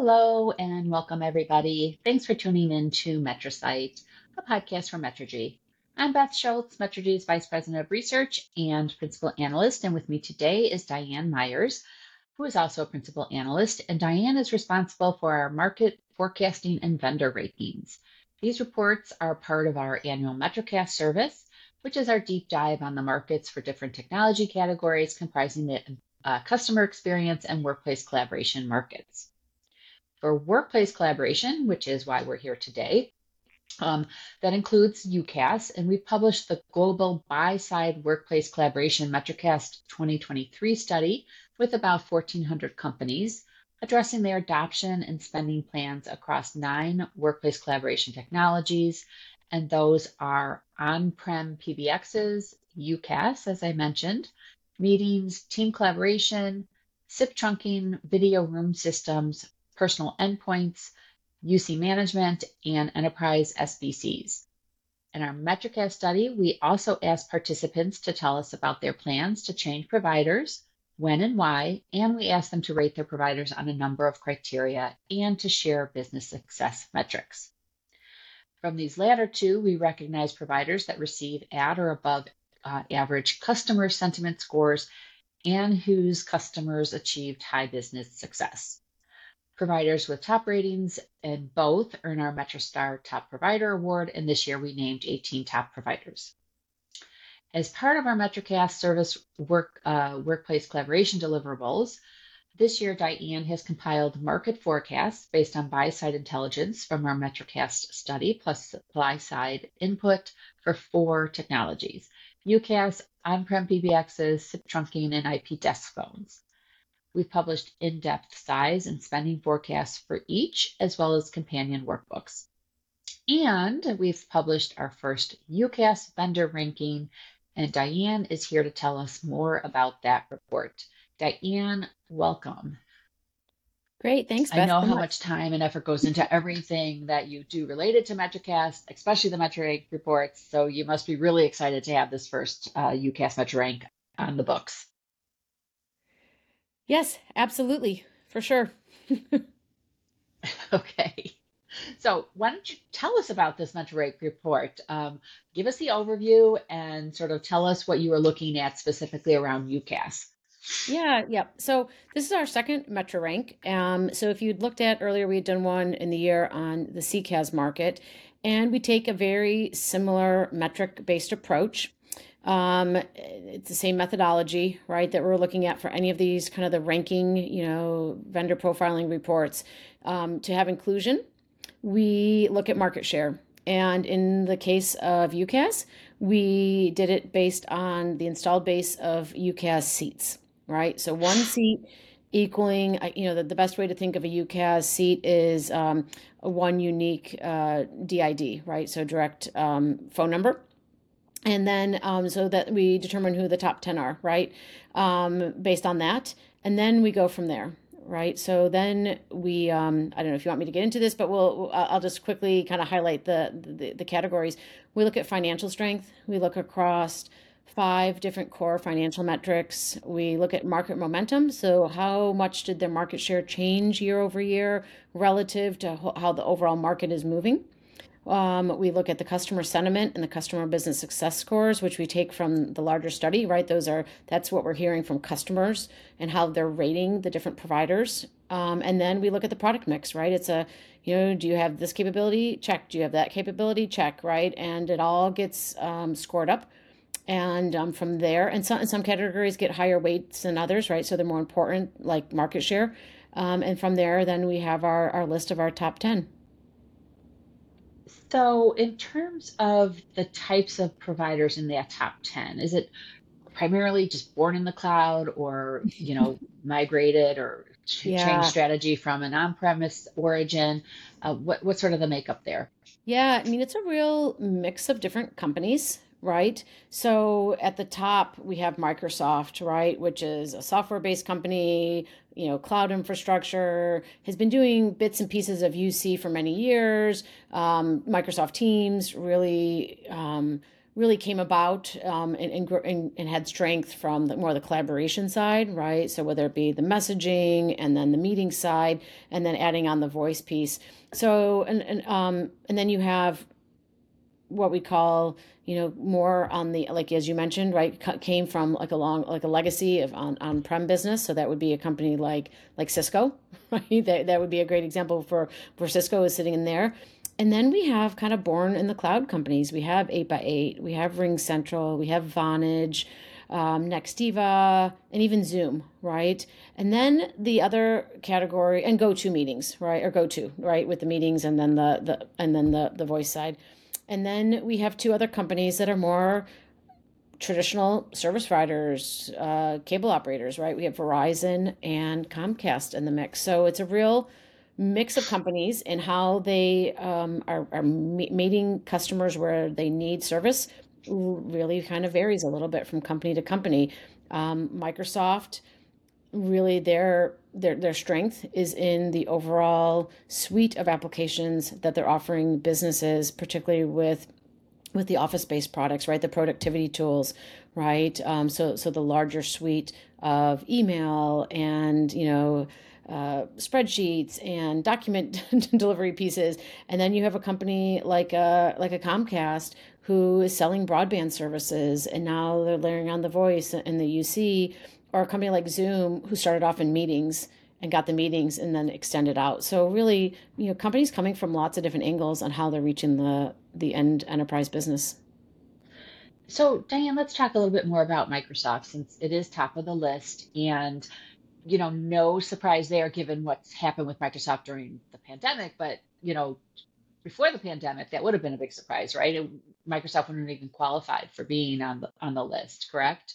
welcome everybody. Thanks for tuning in to MetriSight, a podcast from Metrigy. I'm Beth Schultz, Metrigy's Vice President of Research and Principal Analyst, and with me today is Diane Myers, who is also a Principal Analyst, and Diane is responsible for our market forecasting and vendor rankings. These reports are part of our annual MetriCast service, which is our deep dive on the markets for different technology categories comprising the uh, customer experience and workplace collaboration markets. For workplace collaboration, which is why we're here today, um, that includes UCaaS, and we published the Global Buy Side Workplace Collaboration MetriCast 2023 study with about 1,400 companies addressing their adoption and spending plans across nine workplace collaboration technologies. And those are on prem PBXs, UCaaS, as I mentioned, meetings, team collaboration, SIP trunking, video room systems, personal endpoints, UC management, and enterprise SBCs. In our MetriCast study, we also asked participants to tell us about their plans to change providers, when and why, and we asked them to rate their providers on a number of criteria and to share business success metrics. From these latter two, we recognize providers that receive at or above uh, average customer sentiment scores and whose customers achieved high business success. Providers with top ratings and both earn our MetriStar Top Provider Award, and this year we named 18 top providers. As part of our MetriCast service work, uh, workplace collaboration deliverables, this year Diane has compiled market forecasts based on buy side intelligence from our MetriCast study plus supply side input for four technologies UCaaS, on-prem PBXs, SIP trunking, and IP desk phones. We've published in-depth size and spending forecasts for each, as well as companion workbooks. And we've published our first UCaaS vendor ranking, and Diane is here to tell us more about that report. Diane, welcome. Great, thanks. Beth, I know how much. time and effort goes into everything that you do related to MetriCast, especially the metric reports. So you must be really excited to have this first uh, UCaaS MetriRank on the books. Yes, absolutely, for sure. okay. So, why don't you tell us about this MetriRank report? Um, give us the overview and sort of tell us what you were looking at specifically around UCaaS. Yeah, yeah. So this is our second MetriRank. Um, so if you'd looked at earlier, we had done one in the year on the CCaaS market, and we take a very similar metric-based approach. Um, it's the same methodology, right, that we're looking at for any of these kind of the ranking, you know, vendor profiling reports. Um, to have inclusion, we look at market share. And in the case of UCaaS, we did it based on the installed base of UCaaS seats right? So one seat equaling, you know, the, the best way to think of a UCaaS seat is um, one unique uh, DID, right? So direct um, phone number. And then um, so that we determine who the top 10 are, right? Um, based on that. And then we go from there, right? So then we, um, I don't know if you want me to get into this, but we'll, I'll just quickly kind of highlight the, the, the categories. We look at financial strength. We look across five different core financial metrics. We look at market momentum. So, how much did their market share change year over year relative to how the overall market is moving? Um, we look at the customer sentiment and the customer business success scores, which we take from the larger study, right? Those are that's what we're hearing from customers and how they're rating the different providers. Um, and then we look at the product mix, right? It's a you know, do you have this capability? Check. Do you have that capability? Check, right? And it all gets um, scored up and um, from there and some, some categories get higher weights than others right so they're more important like market share um, and from there then we have our, our list of our top 10 so in terms of the types of providers in that top 10 is it primarily just born in the cloud or you know migrated or yeah. change strategy from an on-premise origin uh, what, what's sort of the makeup there yeah i mean it's a real mix of different companies right? So at the top, we have Microsoft, right, which is a software based company, you know, cloud infrastructure, has been doing bits and pieces of UC for many years. Um, Microsoft Teams, really. Um, really came about um, and, and, and, had strength from the, more the collaboration side, right? So whether it be the messaging and then the meeting side, and then adding on the voice piece. So and and um, and then you have what we call you know more on the like as you mentioned right came from like a long like a legacy of on on prem business so that would be a company like like cisco right that, that would be a great example for for cisco is sitting in there and then we have kind of born in the cloud companies. We have 8x8, we have RingCentral we have Vonage, um, Nextiva, and even Zoom, right? And then the other category, and GoTo meetings, right? Or GoTo, right? With the meetings and then the, the and then the, the voice side. And then we have two other companies that are more traditional service providers, uh, cable operators, right? We have Verizon and Comcast in the mix. So it's a real mix of companies and how they um, are, are meeting customers where they need service really kind of varies a little bit from company to company. Um, Microsoft really their their their strength is in the overall suite of applications that they're offering businesses, particularly with with the office based products, right? The productivity tools, right? Um, so so the larger suite of email and you know uh, spreadsheets and document delivery pieces, and then you have a company like a like a Comcast who is selling broadband services, and now they're layering on the voice and the UC, or a company like Zoom who started off in meetings and got the meetings and then extended out. So really, you know, companies coming from lots of different angles on how they're reaching the the end enterprise business. So Diane, let's talk a little bit more about Microsoft since it is top of the list and you know, no surprise there given what's happened with Microsoft during the pandemic. But, you know, before the pandemic, that would have been a big surprise, right? It, Microsoft wouldn't have even qualified for being on the on the list, correct?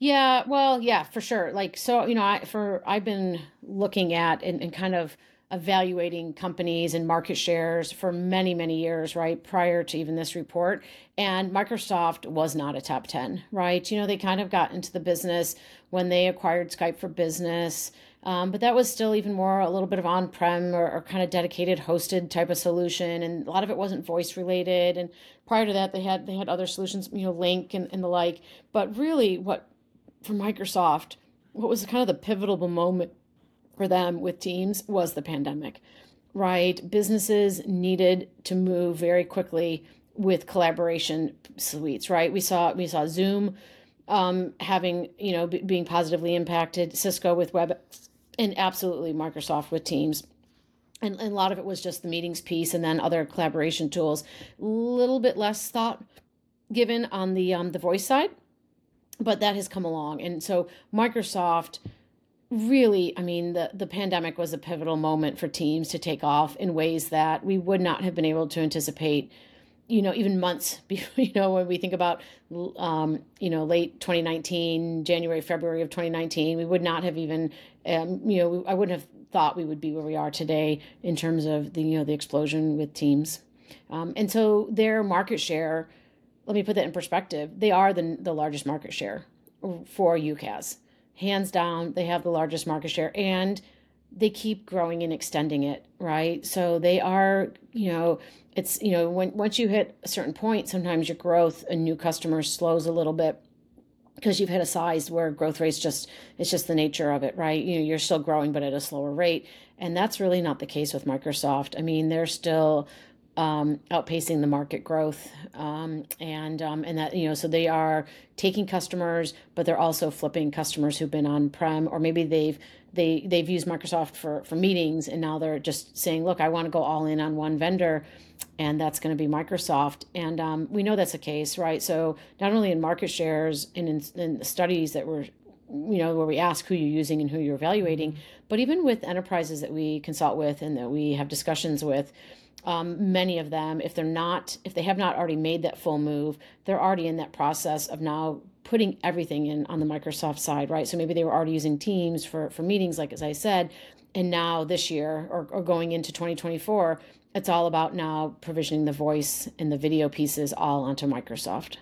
Yeah, well, yeah, for sure. Like, so, you know, I, for I've been looking at and, and kind of evaluating companies and market shares for many, many years, right? Prior to even this report. And Microsoft was not a top 10, right? You know, they kind of got into the business when they acquired Skype for Business. Um, but that was still even more a little bit of on prem or, or, kind of dedicated hosted type of solution. And a lot of it wasn't voice related. And prior to that, they had they had other solutions, you know, Lync and, and the like. But really, what for Microsoft, what was kind of the pivotal moment for them with teams was the pandemic, right? Businesses needed to move very quickly with collaboration suites, right? We saw we saw Zoom um, having you know b- being positively impacted, Cisco with Web, and absolutely Microsoft with Teams. And, and a lot of it was just the meetings piece, and then other collaboration tools. A little bit less thought given on the um, the voice side, but that has come along. And so Microsoft really, I mean, the, the pandemic was a pivotal moment for teams to take off in ways that we would not have been able to anticipate, you know, even months, you know, when we think about, um, you know, late 2019, January, February of 2019, we would not have even, um, you know, I wouldn't have thought we would be where we are today in terms of the, you know, the explosion with teams. Um, and so their market share, let me put that in perspective, they are the, the largest market share for UCaaS. hands down, they have the largest market share and they keep growing and extending it, right? So they are, you know, it's, you know, when once you hit a certain point, sometimes your growth and new customers slows a little bit because you've hit a size where growth rates just it's just the nature of it, right? You know, you're still growing but at a slower rate. And that's really not the case with Microsoft. I mean, they're still um, outpacing the market growth, um, and um, and that you know, so they are taking customers, but they're also flipping customers who've been on prem, or maybe they've they they've used Microsoft for for meetings, and now they're just saying, look, I want to go all in on one vendor, and that's going to be Microsoft, and um, we know that's the case, right? So not only in market shares and in, in the studies that were you know where we ask who you're using and who you're evaluating but even with enterprises that we consult with and that we have discussions with um, many of them, if they're not, if they have not already made that full move, they're already in that process of now putting everything in on the Microsoft side, right? So maybe they were already using Teams for for meetings, like as I said, and now this year or, or going into 2024, it's all about now provisioning the voice and the video pieces all onto Microsoft.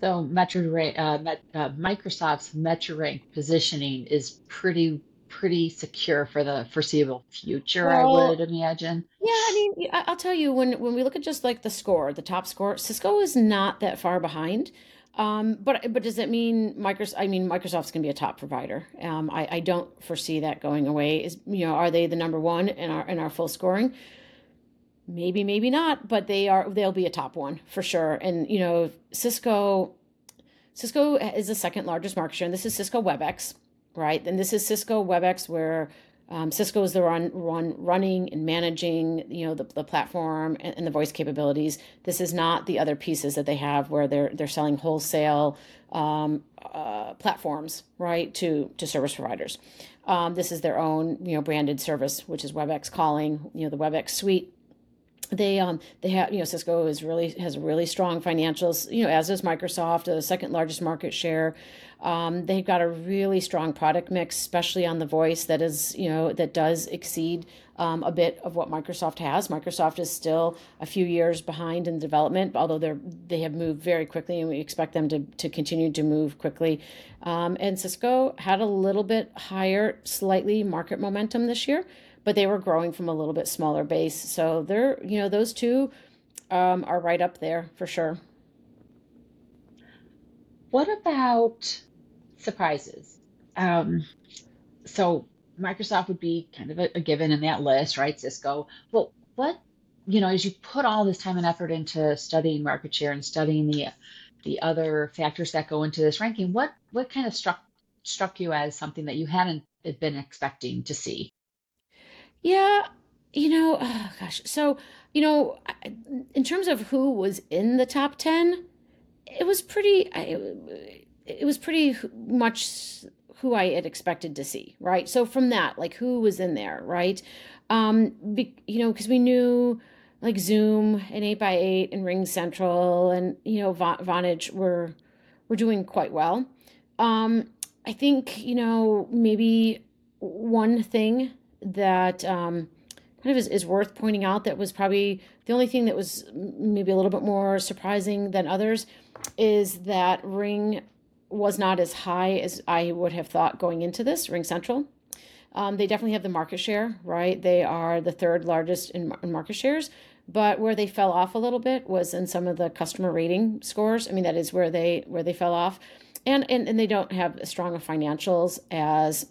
So Metro, uh, Met, uh, Microsoft's MetriRank positioning is pretty pretty secure for the foreseeable future, I would Well, imagine. yeah, I mean, i'll tell you when when we look at just like the score, the top score, Cisco is not that far behind. Um, but but does that mean Microsoft? I mean, Microsoft's going to be a top provider. Um, I, I don't foresee that going away. Is you know, are they the number one in our in our full scoring? Maybe, maybe not, but they are. They'll be a top one for sure. And you know, Cisco Cisco is the second largest market share, and this is Cisco WebEx, right? And this is Cisco WebEx, where um, Cisco is the run, run running and managing, you know, the, the platform and, and the voice capabilities. This is not the other pieces that they have where they're they're selling wholesale um, uh, platforms, right, to to service providers. Um, this is their own, you know, branded service, which is WebEx calling, you know, the WebEx suite they um they have you know Cisco is really has really strong financials you know as does Microsoft the second largest market share. Um, they've got a really strong product mix especially on the voice that is you know that does exceed um, a bit of what Microsoft has. Microsoft is still a few years behind in development although they're they have moved very quickly and we expect them to, to continue to move quickly. Um, and Cisco had a little bit higher slightly market momentum this year but they were growing from a little bit smaller base. So they're, you know, those two um, are right up there for sure. What about surprises? Um, so Microsoft would be kind of a, a given in that list, right? Cisco. Well, what, you know, as you put all this time and effort into studying market share and studying the the other factors that go into this ranking, what what kind of struck struck you as something that you hadn't been expecting to see? Yeah, you know, oh gosh. So, you know, in terms of who was in the top 10, it was pretty it was pretty much who I had expected to see, right? So from that, like who was in there, right? Um, be, you know, because we knew like Zoom and 8 by 8 and RingCentral and you know Vonage were were doing quite well. Um, I think, you know, maybe one thing that um, kind of is, is worth pointing out that was probably the only thing that was maybe a little bit more surprising than others is that Ring was not as high as I would have thought going into this, RingCentral. Um, they definitely have the market share, right? They are the third largest in, in market shares. But where they fell off a little bit was in some of the customer rating scores. I mean, that is where they where they fell off, and and, and they don't have as strong of financials as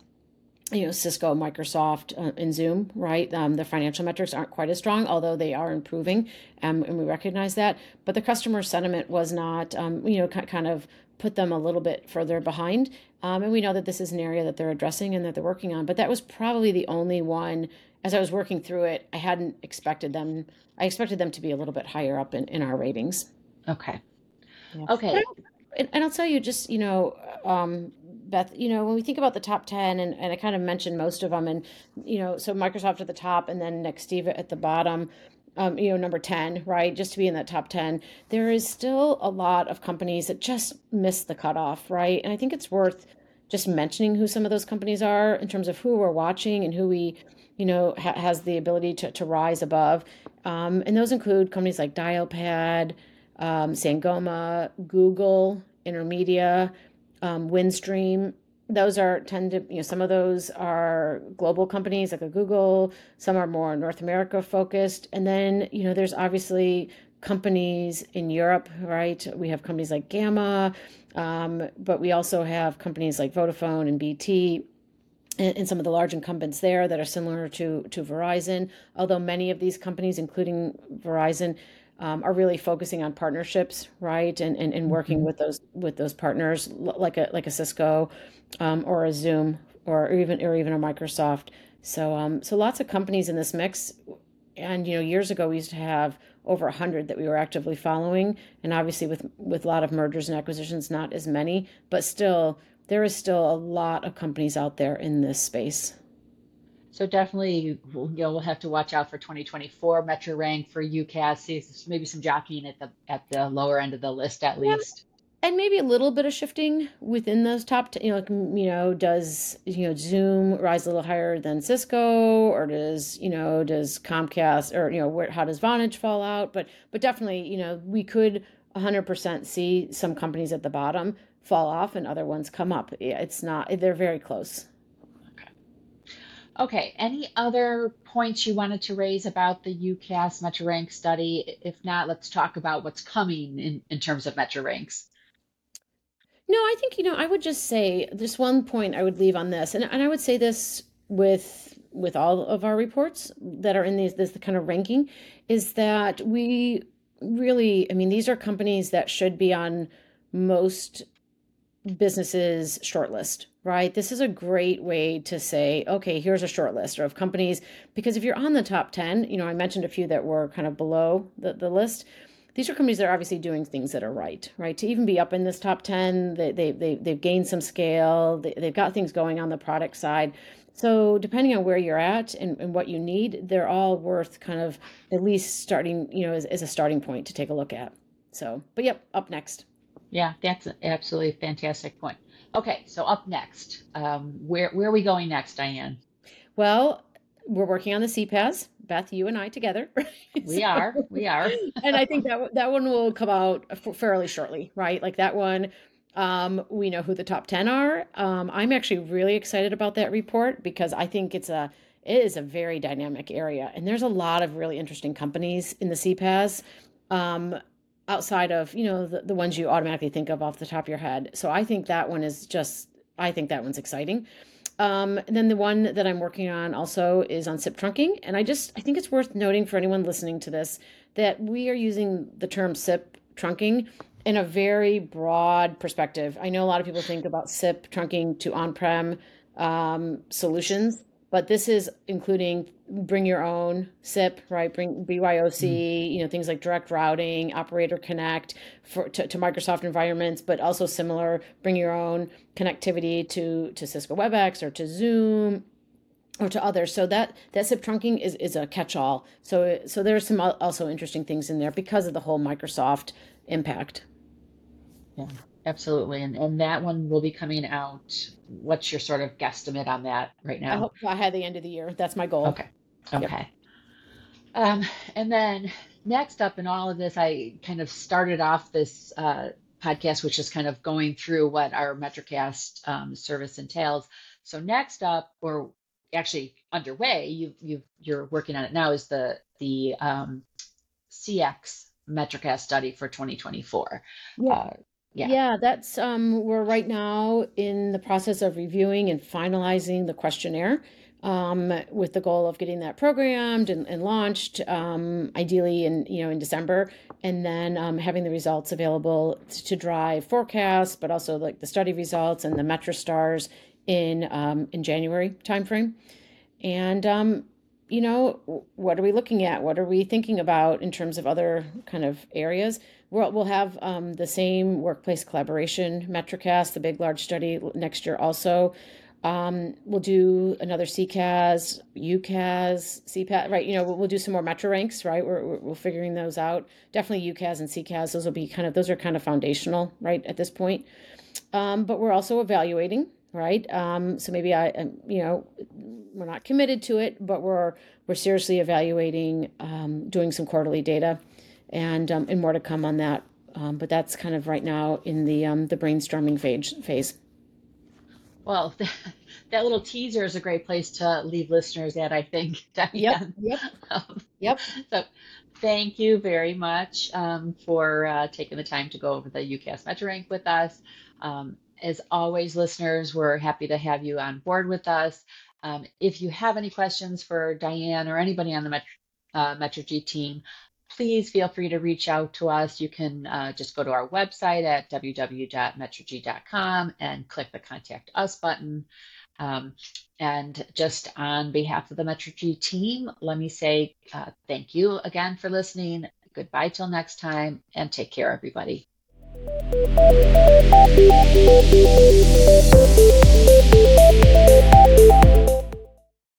you know Cisco, Microsoft, uh, and Zoom, right? Um, the financial metrics aren't quite as strong, although they are improving, um, and we recognize that. But the customer sentiment was not, um, you know, kind of put them a little bit further behind. Um, and we know that this is an area that they're addressing and that they're working on. But that was probably the only one. As I was working through it, I hadn't expected them. I expected them to be a little bit higher up in, in our ratings. Okay. Yeah. Okay. And, and I'll tell you, just, you know, um, Beth, you know, when we think about the top 10, and, and I kind of mentioned most of them, and, you know, so Microsoft at the top and then Nextiva at the bottom, um, you know, number 10, right? Just to be in that top 10, there is still a lot of companies that just miss the cutoff, right? And I think it's worth just mentioning who some of those companies are in terms of who we're watching and who we, you know, ha- has the ability to, to rise above. Um, and those include companies like Dialpad, um, Sangoma, Google, Intermedia, um, Windstream. Those are tend to, you know, some of those are global companies like a Google, some are more North America focused. And then, you know, there's obviously companies in Europe, right? We have companies like Gamma, um, but we also have companies like Vodafone and BT and, some of the large incumbents there that are similar to to Verizon. Although many of these companies, including Verizon, um, are really focusing on partnerships, right, and, and and working Mhm. with those with those partners like a like a Cisco um, or a Zoom or even or even a Microsoft. So um, so lots of companies in this mix. And you know, years ago we used to have over a hundred that we were actively following, and obviously with with a lot of mergers and acquisitions, not as many, but still there is still a lot of companies out there in this space. So definitely, you know, we'll have to watch out for 2024 MetriRank for UCaaS. See maybe some jockeying at the at the lower end of the list at Yeah, least. and maybe a little bit of shifting within those top, t- you know, like, you know, does, you know, Zoom rise a little higher than Cisco or does, you know, does Comcast or, you know, where, how does Vonage fall out? But, but definitely, you know, we could 100% see some companies at the bottom fall off and other ones come up. It's not, they're very close. Okay. Any other points you wanted to raise about the UCaaS MetriRank study? If not, let's talk about what's coming in, in terms of MetriRanks. No, I think, you know, I would just say just one point I would leave on this, and, and I would say this with with all of our reports that are in these this kind of ranking, is that we really, I mean, these are companies that should be on most businesses shortlist, right? This is a great way to say, okay, here's a short list of companies. Because if you're on the top 10, you know, I mentioned a few that were kind of below the, the list. These are companies that are obviously doing things that are right, right? To even be up in this top 10, they, they, they, they've gained some scale, they, they've got things going on the product side. So depending on where you're at and, and what you need, they're all worth kind of at least starting, you know, as, as a starting point to take a look at. So, but yep, up next. Yeah, that's absolutely a fantastic point. Okay, so up next, um, where where are we going next, Diane? Well, we're working on the CPaaS, Beth, you and I together. We so, are, we are, and I think that that one will come out fairly shortly, right? Like that one, um, we know who the top ten are. Um, I'm actually really excited about that report because I think it's a it is a very dynamic area, and there's a lot of really interesting companies in the CPaaS. Um, outside of you know the, the ones you automatically think of off the top of your head. So i think that one is just i think that one's exciting. Um, and then the one that i'm working on also is on sip trunking. And i just i think it's worth noting for anyone listening to this that we are using the term sip trunking in a very broad perspective. I know a lot of people think about sip trunking to on-prem um, solutions but this is including bring your own SIP, right? Bring BYOC, mm. you know, things like direct routing, operator connect for to, to, Microsoft environments, but also similar, bring your own connectivity to to Cisco WebEx or to Zoom or to others. So that that SIP trunking is is a catch-all. So so there's some also interesting things in there because of the whole Microsoft impact. Yeah. Absolutely. And and that one will be coming out. What's your sort of guesstimate on that right now? I hope by the end of the year. That's my goal. Okay. Okay. Um, and then next up in all of this, I kind of started off this uh, podcast, which is kind of going through what our MetriCast um, service entails. So next up, or actually underway, you you you're working on it now, is the the um, CX MetriCast study for 2024. Yeah. Uh, yeah. Yeah, that's um we're right now in the process of reviewing and finalizing the questionnaire um, with the goal of getting that programmed and, and launched, um, ideally in you know in December, and then um, having the results available to drive forecasts, but also like the study results and the MetriStars in um, in January timeframe. And um, you know, what are we looking at? What are we thinking about in terms of other kind of areas? We'll, we'll have um, the same workplace collaboration MetriCast, the big large study next year also. Um, we'll do another CCaaS, UCaaS, CPaaS, right? You know, we'll, we'll do some more MetriRanks, right? We're, we're, we're, figuring those out. Definitely UCaaS and CCaaS. Those will be kind of, those are kind of foundational, right, at this point. Um, but we're also evaluating, right? Um, so maybe I, um, you know, we're not committed to it, but we're, we're seriously evaluating um, doing some quarterly data and, um, and more to come on that. Um, but that's kind of right now in the, um, the brainstorming phase. phase. Well, that little teaser is a great place to leave listeners at, I think. Yep. Yep. Um, yep. So thank you very much um, for uh, taking the time to go over the UCaaS MetriRank with us. Um, as always, listeners, we're happy to have you on board with us. Um, if you have any questions for Diane or anybody on the Metro, uh, Metrigy team, please feel free to reach out to us. You can uh, just go to our website at www.metrigy.com and click the Contact Us button. Um, and just on behalf of the Metrigy team, let me say uh, thank you again for listening. Goodbye till next time, and take care, everybody.